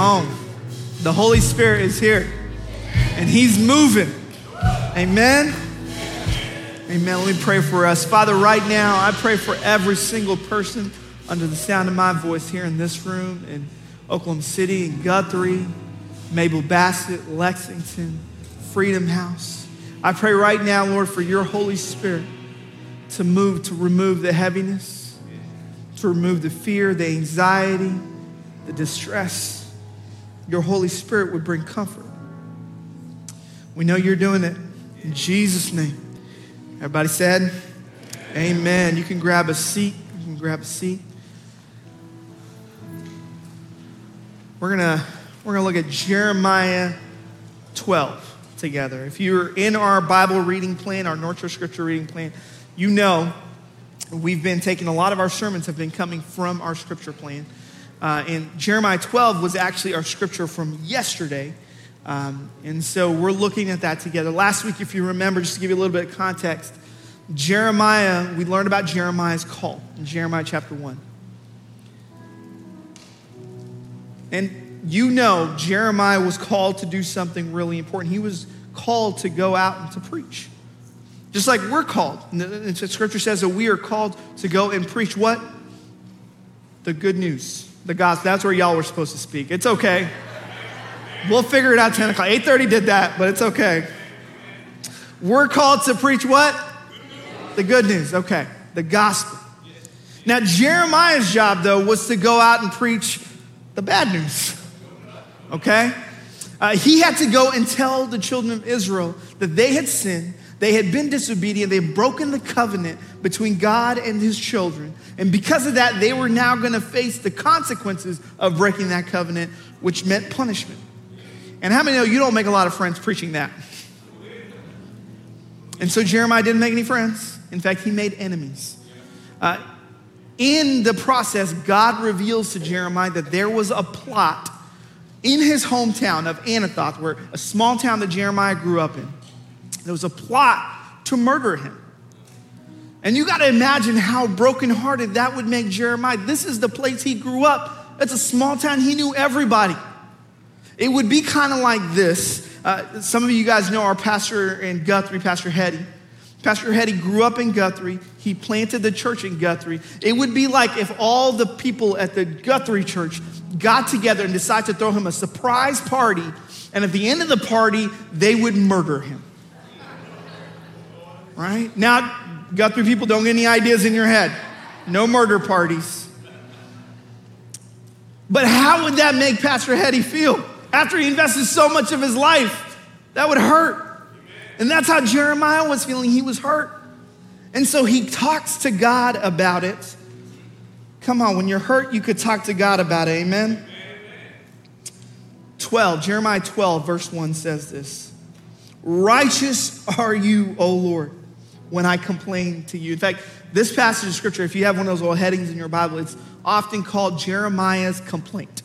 on. The Holy Spirit is here and He's moving. Amen. Amen. Let me pray for us. Father, right now, I pray for every single person under the sound of my voice here in this room in Oklahoma City, in Guthrie, Mabel Bassett, Lexington, Freedom House. I pray right now, Lord, for your Holy Spirit to move, to remove the heaviness, to remove the fear, the anxiety, the distress. Your Holy Spirit would bring comfort. We know you're doing it. In Jesus' name. Everybody said, Amen. You can grab a seat. You can grab a seat. We're gonna we're gonna look at Jeremiah 12 together. If you're in our Bible reading plan, our North Scripture reading plan, you know we've been taking a lot of our sermons have been coming from our scripture plan. Uh, and Jeremiah 12 was actually our scripture from yesterday. Um, and so we're looking at that together. Last week, if you remember, just to give you a little bit of context, Jeremiah, we learned about Jeremiah's call in Jeremiah chapter 1. And you know, Jeremiah was called to do something really important. He was called to go out and to preach. Just like we're called. And scripture says that we are called to go and preach what? The good news, the gospel. That's where y'all were supposed to speak. It's okay. We'll figure it out 10 o'clock. 8.30 did that, but it's okay. We're called to preach what? The good news. Okay. The gospel. Now, Jeremiah's job, though, was to go out and preach the bad news. Okay? Uh, he had to go and tell the children of Israel that they had sinned, they had been disobedient, they had broken the covenant between God and his children. And because of that, they were now going to face the consequences of breaking that covenant, which meant punishment. And how many know you don't make a lot of friends preaching that? And so Jeremiah didn't make any friends. In fact, he made enemies. Uh, in the process, God reveals to Jeremiah that there was a plot in his hometown of Anathoth, where a small town that Jeremiah grew up in. There was a plot to murder him. And you got to imagine how brokenhearted that would make Jeremiah. This is the place he grew up. It's a small town. He knew everybody. It would be kind of like this. Uh, some of you guys know our pastor in Guthrie, Pastor Hetty. Pastor Hetty grew up in Guthrie. He planted the church in Guthrie. It would be like if all the people at the Guthrie church got together and decided to throw him a surprise party, and at the end of the party, they would murder him. Right? Now, Guthrie people, don't get any ideas in your head. No murder parties. But how would that make Pastor Hetty feel? After he invested so much of his life, that would hurt. And that's how Jeremiah was feeling. He was hurt. And so he talks to God about it. Come on, when you're hurt, you could talk to God about it. Amen. 12, Jeremiah 12, verse 1 says this Righteous are you, O Lord, when I complain to you. In fact, this passage of scripture, if you have one of those little headings in your Bible, it's often called Jeremiah's complaint.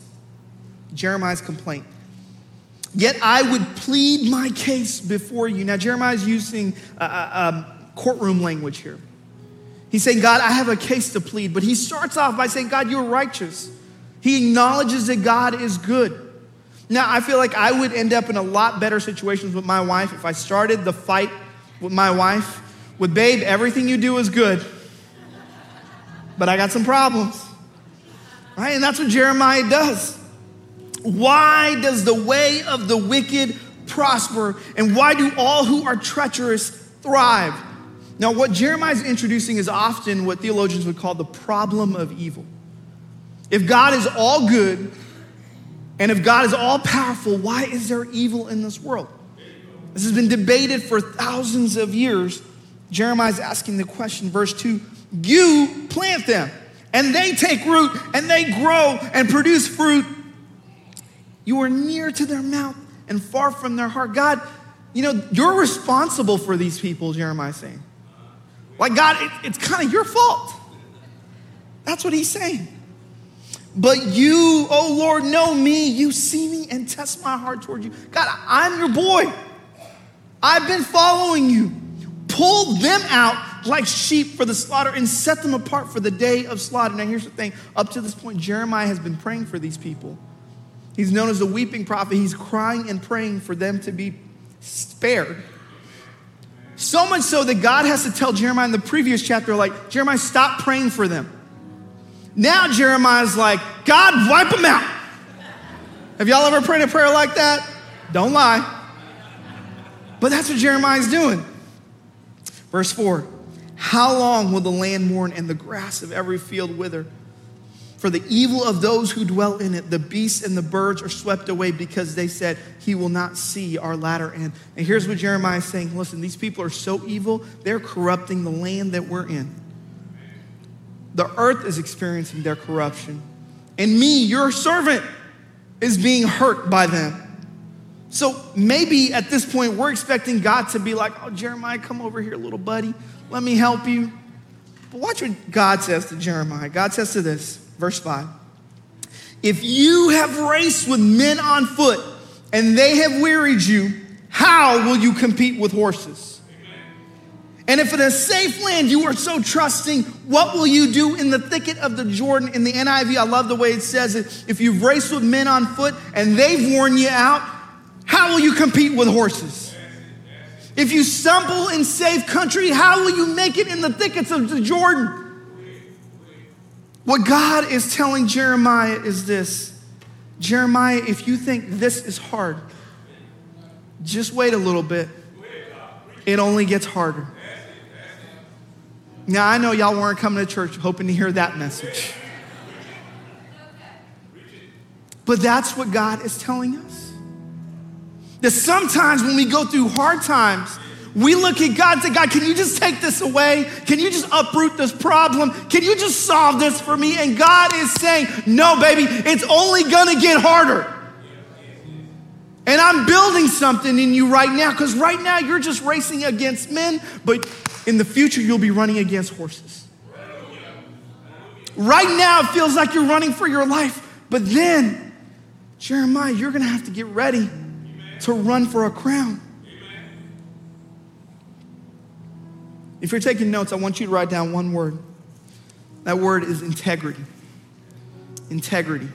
Jeremiah's complaint. Yet I would plead my case before you. Now, Jeremiah is using uh, uh, um, courtroom language here. He's saying, God, I have a case to plead. But he starts off by saying, God, you're righteous. He acknowledges that God is good. Now, I feel like I would end up in a lot better situations with my wife if I started the fight with my wife with, babe, everything you do is good, but I got some problems. Right? And that's what Jeremiah does. Why does the way of the wicked prosper? And why do all who are treacherous thrive? Now, what Jeremiah is introducing is often what theologians would call the problem of evil. If God is all good and if God is all powerful, why is there evil in this world? This has been debated for thousands of years. Jeremiah is asking the question, verse 2 You plant them, and they take root, and they grow and produce fruit you are near to their mouth and far from their heart. God, you know, you're responsible for these people, Jeremiah saying. Like, God, it, it's kind of your fault. That's what he's saying. But you, oh Lord, know me. You see me and test my heart toward you. God, I'm your boy. I've been following you. Pull them out like sheep for the slaughter and set them apart for the day of slaughter. Now, here's the thing up to this point, Jeremiah has been praying for these people He's known as the weeping prophet. He's crying and praying for them to be spared. So much so that God has to tell Jeremiah in the previous chapter, like, Jeremiah, stop praying for them. Now Jeremiah's like, God, wipe them out. Have y'all ever prayed a prayer like that? Don't lie. But that's what Jeremiah's doing. Verse 4 How long will the land mourn and the grass of every field wither? For the evil of those who dwell in it, the beasts and the birds are swept away because they said, He will not see our latter end. And here's what Jeremiah is saying listen, these people are so evil, they're corrupting the land that we're in. The earth is experiencing their corruption. And me, your servant, is being hurt by them. So maybe at this point, we're expecting God to be like, Oh, Jeremiah, come over here, little buddy. Let me help you. But watch what God says to Jeremiah. God says to this, verse 5 If you have raced with men on foot and they have wearied you, how will you compete with horses? And if in a safe land you are so trusting, what will you do in the thicket of the Jordan? In the NIV, I love the way it says it. If you've raced with men on foot and they've worn you out, how will you compete with horses? If you stumble in safe country, how will you make it in the thickets of the Jordan? What God is telling Jeremiah is this Jeremiah, if you think this is hard, just wait a little bit. It only gets harder. Now, I know y'all weren't coming to church hoping to hear that message. But that's what God is telling us. That sometimes when we go through hard times, we look at God and say, God, can you just take this away? Can you just uproot this problem? Can you just solve this for me? And God is saying, No, baby, it's only gonna get harder. And I'm building something in you right now because right now you're just racing against men, but in the future you'll be running against horses. Right now it feels like you're running for your life, but then, Jeremiah, you're gonna have to get ready to run for a crown. If you're taking notes, I want you to write down one word. That word is integrity. Integrity.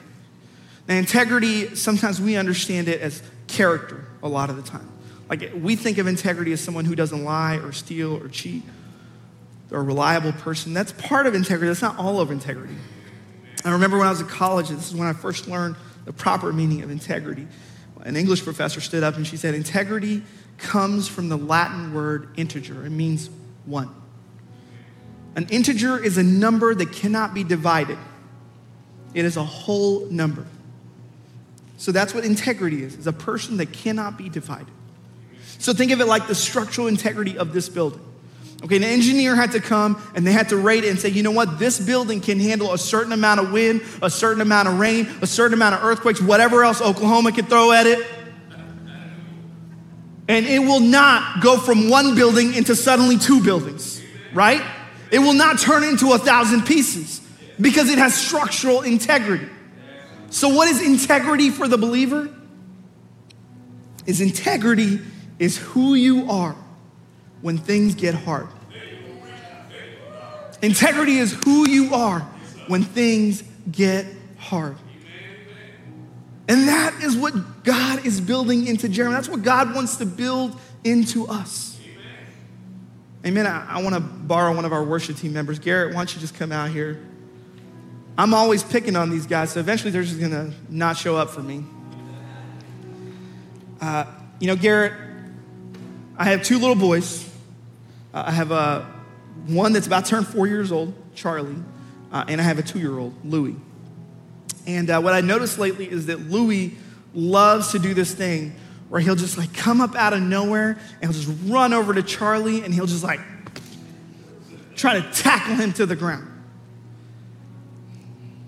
Now, integrity, sometimes we understand it as character a lot of the time. Like we think of integrity as someone who doesn't lie or steal or cheat or a reliable person. That's part of integrity, that's not all of integrity. I remember when I was in college, this is when I first learned the proper meaning of integrity. An English professor stood up and she said, Integrity comes from the Latin word integer. It means one. An integer is a number that cannot be divided, it is a whole number. So that's what integrity is, is a person that cannot be divided. So think of it like the structural integrity of this building. Okay, an engineer had to come and they had to rate it and say, you know what, this building can handle a certain amount of wind, a certain amount of rain, a certain amount of earthquakes, whatever else Oklahoma can throw at it. And it will not go from one building into suddenly two buildings, right? It will not turn into a thousand pieces because it has structural integrity. So, what is integrity for the believer? Is integrity is who you are when things get hard. Integrity is who you are when things get hard. And that is what God is building into Jeremiah. That's what God wants to build into us. Amen. I, I want to borrow one of our worship team members. Garrett, why don't you just come out here? I'm always picking on these guys, so eventually they're just going to not show up for me. Uh, you know, Garrett, I have two little boys. Uh, I have a, one that's about to turn four years old, Charlie, uh, and I have a two year old, Louie. And uh, what I noticed lately is that Louie loves to do this thing where he'll just like come up out of nowhere and he'll just run over to Charlie and he'll just like try to tackle him to the ground.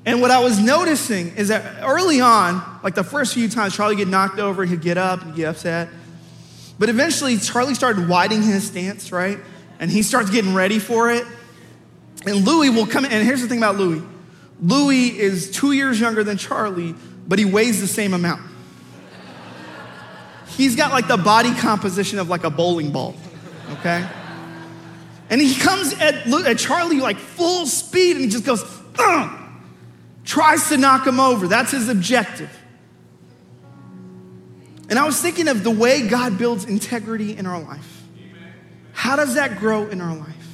And what I was noticing is that early on, like the first few times, Charlie get knocked over, he'd get up and get upset. But eventually, Charlie started widening his stance, right? And he starts getting ready for it. And Louie will come in. And here's the thing about Louie Louie is two years younger than Charlie, but he weighs the same amount. He's got like the body composition of like a bowling ball, okay? And he comes at, at Charlie like full speed and he just goes, Ugh! tries to knock him over. That's his objective. And I was thinking of the way God builds integrity in our life. How does that grow in our life?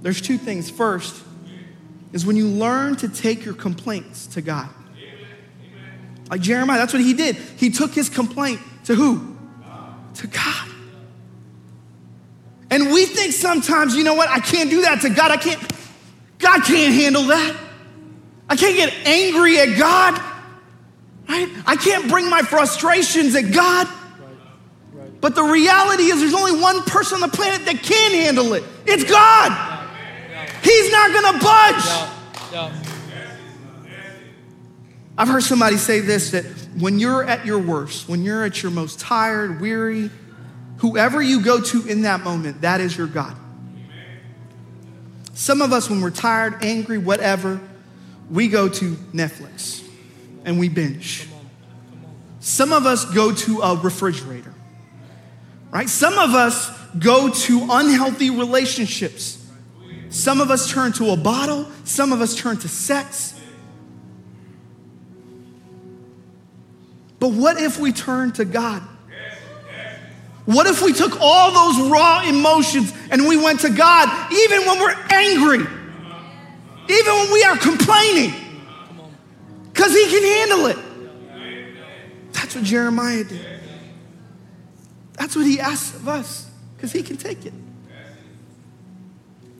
There's two things. First is when you learn to take your complaints to God. Like Jeremiah, that's what he did. He took his complaint to who? To God. And we think sometimes, you know what? I can't do that to God. I can't, God can't handle that. I can't get angry at God. Right? I can't bring my frustrations at God. But the reality is, there's only one person on the planet that can handle it. It's God. He's not going to budge. I've heard somebody say this that when you're at your worst, when you're at your most tired, weary, whoever you go to in that moment, that is your God. Some of us, when we're tired, angry, whatever, we go to Netflix and we binge. Some of us go to a refrigerator, right? Some of us go to unhealthy relationships. Some of us turn to a bottle, some of us turn to sex. But what if we turn to God? What if we took all those raw emotions and we went to God even when we're angry, even when we are complaining? Because He can handle it. That's what Jeremiah did. That's what He asks of us because He can take it.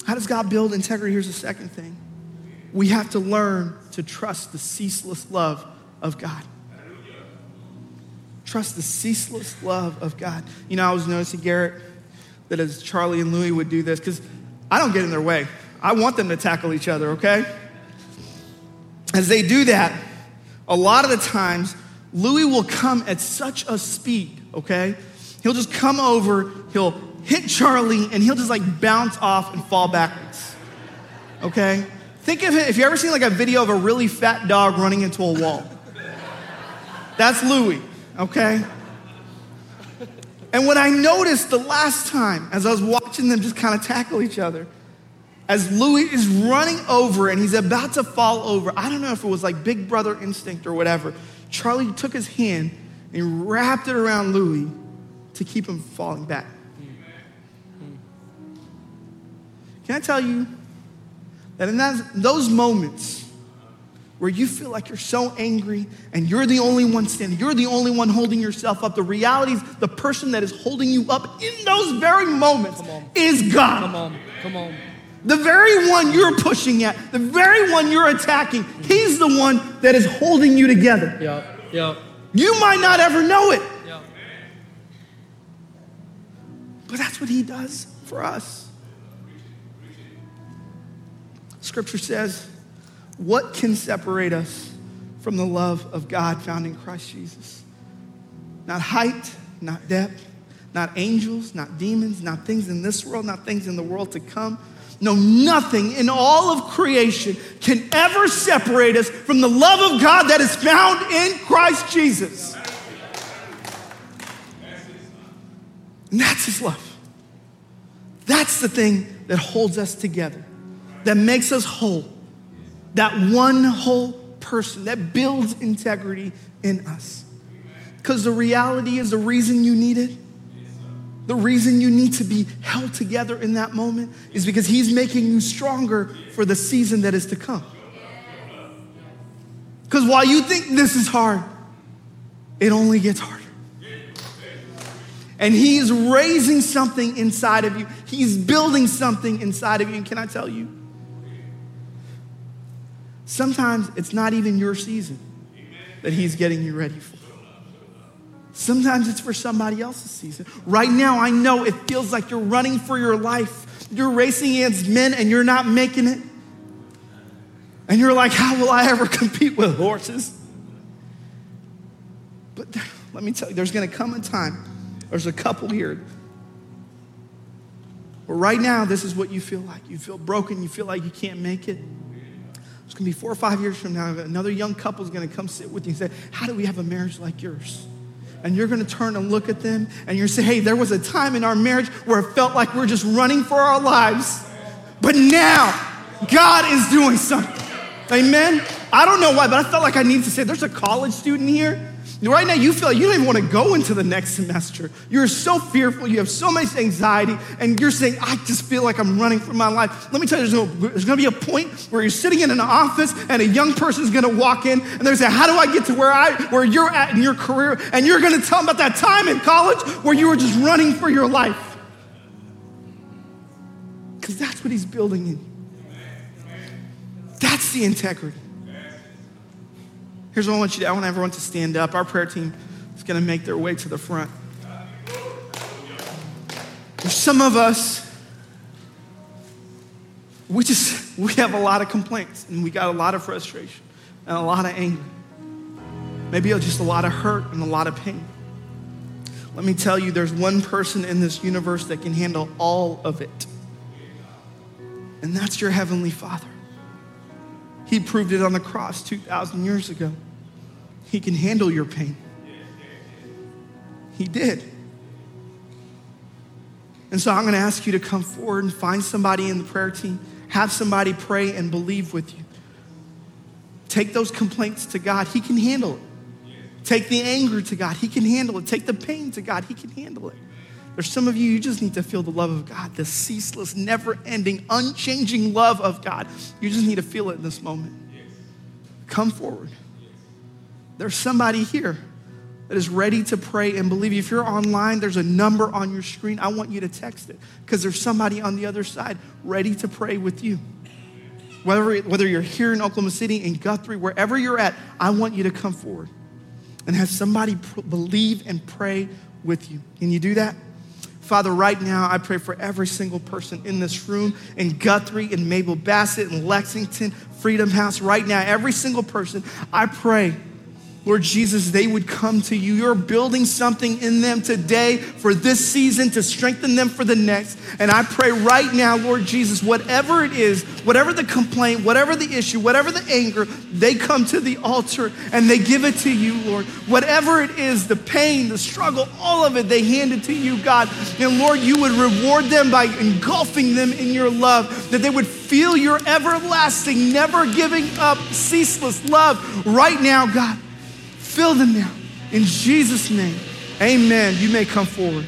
How does God build integrity? Here's the second thing we have to learn to trust the ceaseless love of God. Trust the ceaseless love of God. You know, I was noticing, Garrett, that as Charlie and Louie would do this, because I don't get in their way. I want them to tackle each other, okay? As they do that, a lot of the times, Louie will come at such a speed, okay? He'll just come over, he'll hit Charlie, and he'll just like bounce off and fall backwards, okay? Think of it, if you ever seen like a video of a really fat dog running into a wall, that's Louie okay? And what I noticed the last time, as I was watching them just kind of tackle each other, as Louie is running over and he's about to fall over, I don't know if it was like big brother instinct or whatever. Charlie took his hand and wrapped it around Louie to keep him falling back. Can I tell you that in that, those moments, where you feel like you're so angry and you're the only one standing, you're the only one holding yourself up. The reality is, the person that is holding you up in those very moments is God. Come on, come on. The very one you're pushing at, the very one you're attacking, he's the one that is holding you together. Yeah, yeah. You might not ever know it, That's what he does for us. Scripture says, what can separate us from the love of God found in Christ Jesus? Not height, not depth, not angels, not demons, not things in this world, not things in the world to come. No, nothing in all of creation can ever separate us from the love of God that is found in Christ Jesus. And that's His love. That's the thing that holds us together, that makes us whole that one whole person that builds integrity in us. Because the reality is the reason you need it, the reason you need to be held together in that moment is because He's making you stronger for the season that is to come. Because while you think this is hard, it only gets harder. And He's raising something inside of you, He's building something inside of you. And can I tell you? Sometimes it's not even your season that He's getting you ready for. Sometimes it's for somebody else's season. Right now, I know it feels like you're running for your life. You're racing against men and you're not making it. And you're like, how will I ever compete with horses? But let me tell you, there's gonna come a time, there's a couple here. But right now, this is what you feel like. You feel broken, you feel like you can't make it. It's gonna be four or five years from now, another young couple is gonna come sit with you and say, How do we have a marriage like yours? And you're gonna turn and look at them and you're say, Hey, there was a time in our marriage where it felt like we are just running for our lives. But now, God is doing something. Amen? I don't know why, but I felt like I needed to say, There's a college student here. Right now, you feel like you don't even want to go into the next semester. You're so fearful, you have so much anxiety, and you're saying, I just feel like I'm running for my life. Let me tell you, there's, no, there's going to be a point where you're sitting in an office and a young person's going to walk in and they're going to say, How do I get to where, I, where you're at in your career? And you're going to tell them about that time in college where you were just running for your life. Because that's what he's building in. you. That's the integrity. Here's what I want you to I want everyone to stand up. Our prayer team is going to make their way to the front. There's some of us, we just, we have a lot of complaints and we got a lot of frustration and a lot of anger. Maybe just a lot of hurt and a lot of pain. Let me tell you, there's one person in this universe that can handle all of it, and that's your Heavenly Father. He proved it on the cross 2,000 years ago. He can handle your pain. He did. And so I'm going to ask you to come forward and find somebody in the prayer team, have somebody pray and believe with you. Take those complaints to God, He can handle it. Take the anger to God, He can handle it. Take the pain to God, He can handle it. There's some of you, you just need to feel the love of God, the ceaseless, never ending, unchanging love of God. You just need to feel it in this moment. Come forward. There's somebody here that is ready to pray and believe. If you're online, there's a number on your screen. I want you to text it because there's somebody on the other side ready to pray with you. Whether, whether you're here in Oklahoma City, in Guthrie, wherever you're at, I want you to come forward and have somebody pr- believe and pray with you. Can you do that? Father, right now, I pray for every single person in this room, in Guthrie, in Mabel Bassett, in Lexington, Freedom House, right now, every single person, I pray Lord Jesus, they would come to you. You're building something in them today for this season to strengthen them for the next. And I pray right now, Lord Jesus, whatever it is, whatever the complaint, whatever the issue, whatever the anger, they come to the altar and they give it to you, Lord. Whatever it is, the pain, the struggle, all of it, they hand it to you, God. And Lord, you would reward them by engulfing them in your love, that they would feel your everlasting, never giving up, ceaseless love right now, God. Fill them now. In Jesus' name, amen. You may come forward.